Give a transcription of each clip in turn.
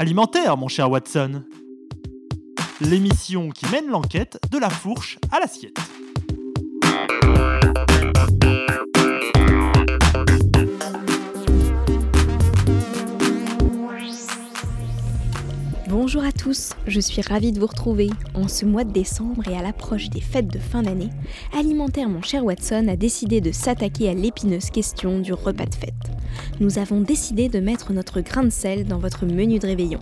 Alimentaire, mon cher Watson. L'émission qui mène l'enquête de la fourche à l'assiette. Bonjour à tous, je suis ravie de vous retrouver. En ce mois de décembre et à l'approche des fêtes de fin d'année, Alimentaire Mon cher Watson a décidé de s'attaquer à l'épineuse question du repas de fête. Nous avons décidé de mettre notre grain de sel dans votre menu de réveillon.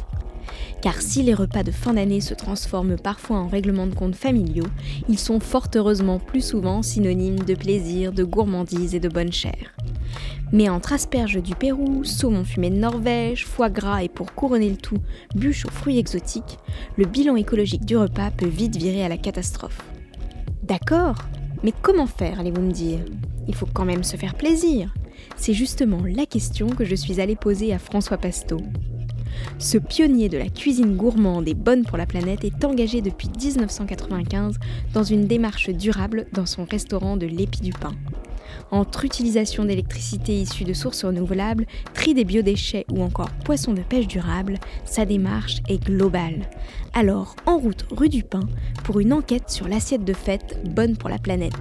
Car si les repas de fin d'année se transforment parfois en règlements de compte familiaux, ils sont fort heureusement plus souvent synonymes de plaisir, de gourmandise et de bonne chair. Mais entre asperges du Pérou, saumon fumé de Norvège, foie gras et pour couronner le tout, bûches aux fruits exotiques, le bilan écologique du repas peut vite virer à la catastrophe. D'accord, mais comment faire, allez-vous me dire? Il faut quand même se faire plaisir. C'est justement la question que je suis allée poser à François Pasteau. Ce pionnier de la cuisine gourmande et bonne pour la planète est engagé depuis 1995 dans une démarche durable dans son restaurant de l'épi du pain. Entre utilisation d'électricité issue de sources renouvelables, tri des biodéchets ou encore poisson de pêche durable, sa démarche est globale. Alors, en route rue du Pain pour une enquête sur l'assiette de fête bonne pour la planète.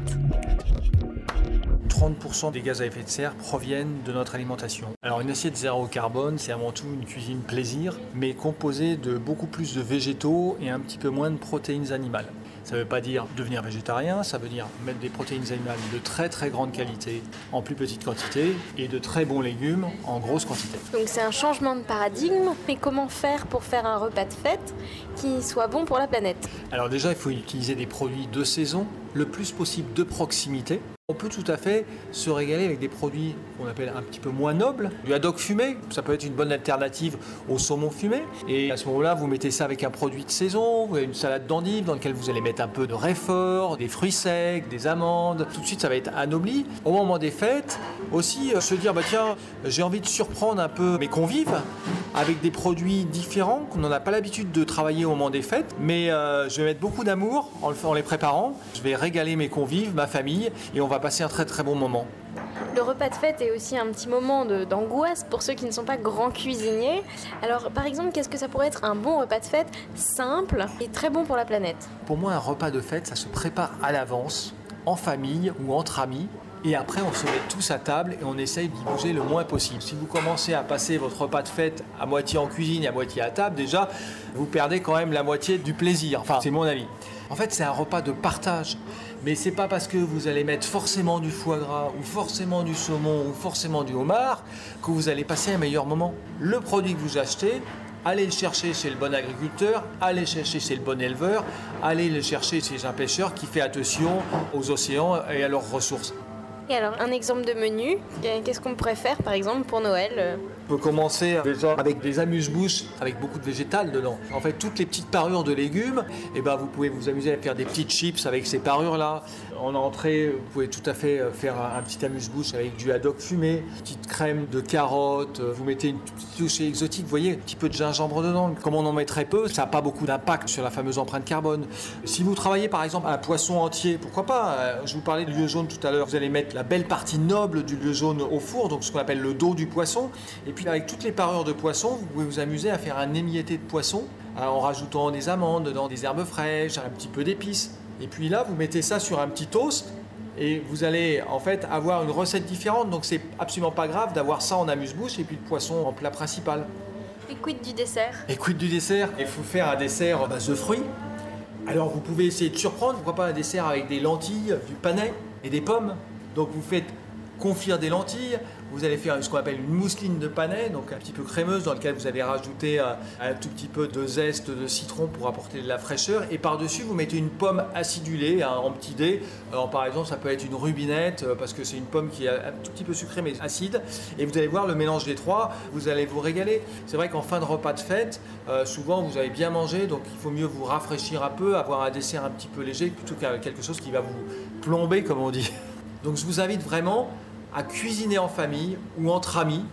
30% des gaz à effet de serre proviennent de notre alimentation. Alors une assiette zéro carbone, c'est avant tout une cuisine plaisir, mais composée de beaucoup plus de végétaux et un petit peu moins de protéines animales. Ça ne veut pas dire devenir végétarien, ça veut dire mettre des protéines animales de très très grande qualité en plus petite quantité et de très bons légumes en grosse quantité. Donc c'est un changement de paradigme, mais comment faire pour faire un repas de fête qui soit bon pour la planète? Alors déjà, il faut utiliser des produits de saison, le plus possible de proximité. On peut tout à fait se régaler avec des produits qu'on appelle un petit peu moins nobles. Du haddock fumé, ça peut être une bonne alternative au saumon fumé. Et à ce moment-là, vous mettez ça avec un produit de saison, une salade d'endives dans laquelle vous allez mettre un peu de réfort, des fruits secs, des amandes. Tout de suite, ça va être anobli. Au moment des fêtes, aussi euh, se dire, bah tiens, j'ai envie de surprendre un peu mes convives avec des produits différents qu'on n'en a pas l'habitude de travailler au moment des fêtes. Mais euh, je vais mettre beaucoup d'amour en, en les préparant. Je vais régaler mes convives, ma famille, et on va passer un très très bon moment. Le repas de fête est aussi un petit moment d'angoisse pour ceux qui ne sont pas grands cuisiniers. Alors par exemple, qu'est-ce que ça pourrait être un bon repas de fête simple et très bon pour la planète? Pour moi, un repas de fête, ça se prépare à l'avance, en famille ou entre amis. Et après, on se met tous à table et on essaye d'y bouger le moins possible. Si vous commencez à passer votre repas de fête à moitié en cuisine à moitié à table, déjà, vous perdez quand même la moitié du plaisir. Enfin, c'est mon avis. En fait, c'est un repas de partage. Mais c'est pas parce que vous allez mettre forcément du foie gras ou forcément du saumon ou forcément du homard que vous allez passer un meilleur moment. Le produit que vous achetez, allez le chercher chez le bon agriculteur, allez le chercher chez le bon éleveur, allez le chercher chez un pêcheur qui fait attention aux océans et à leurs ressources. Et alors, un exemple de menu, qu'est-ce qu'on pourrait faire par exemple pour Noël on peut commencer déjà avec des amuse-bouches avec beaucoup de végétal dedans. En fait, toutes les petites parures de légumes, et eh ben, vous pouvez vous amuser à faire des petites chips avec ces parures-là. En entrée, vous pouvez tout à fait faire un, petit amuse-bouche avec du haddock fumé, une petite crème de carottes, vous mettez une petite touche exotique, vous voyez, un petit peu de gingembre dedans. Comme on en met très peu, ça n'a pas beaucoup d'impact sur la fameuse empreinte carbone. Si vous travaillez par exemple un poisson entier, pourquoi pas euh, Je vous parlais de lieu jaune tout à l'heure, vous allez mettre la belle partie noble du lieu jaune au four, donc ce qu'on appelle le dos du poisson, et puis avec toutes les parures de poisson, vous pouvez vous amuser à faire un émietté de poisson hein, en rajoutant des amandes, dans des herbes fraîches, un petit peu d'épices. Et puis là, vous mettez ça sur un petit toast et vous allez en fait avoir une recette différente. Donc c'est absolument pas grave d'avoir ça en amuse-bouche et puis le poisson en plat principal. Et quid du dessert? Et quid du dessert? Il faut faire un dessert à base de fruits. Alors vous pouvez essayer de surprendre, pourquoi pas un dessert avec des lentilles, du panais et des pommes. Donc vous faites confire des lentilles, vous allez faire ce qu'on appelle une mousseline de panais, donc un petit peu crémeuse, dans laquelle vous allez rajouter euh, un, tout petit peu de zeste de citron pour apporter de la fraîcheur. Et par-dessus, vous mettez une pomme acidulée hein, en petit dé. Alors par exemple, ça peut être une rubinette, euh, parce que c'est une pomme qui est un tout petit peu sucrée mais acide. Et vous allez voir le mélange des trois, vous allez vous régaler. C'est vrai qu'en fin de repas de fête, euh, souvent vous avez bien mangé, donc il faut mieux vous rafraîchir un peu, avoir un dessert un petit peu léger, plutôt qu'avec quelque chose qui va vous plomber, comme on dit. Donc je vous invite vraiment à cuisiner en famille ou entre amis,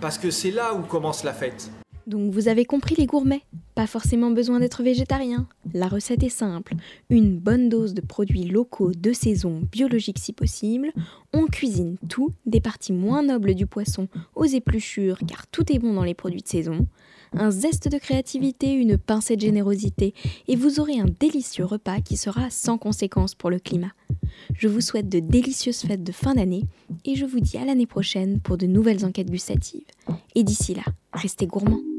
parce que c'est là où commence la fête. Donc vous avez compris les gourmets Pas forcément besoin d'être végétarien. La recette est simple. Une bonne dose de produits locaux de saison, biologiques si possible. On cuisine tout, des parties moins nobles du poisson aux épluchures car tout est bon dans les produits de saison. Un zeste de créativité, une pincée de générosité et vous aurez un délicieux repas qui sera sans conséquence pour le climat. Je vous souhaite de délicieuses fêtes de fin d'année et je vous dis à l'année prochaine pour de nouvelles enquêtes gustatives. Et d'ici là, restez gourmands.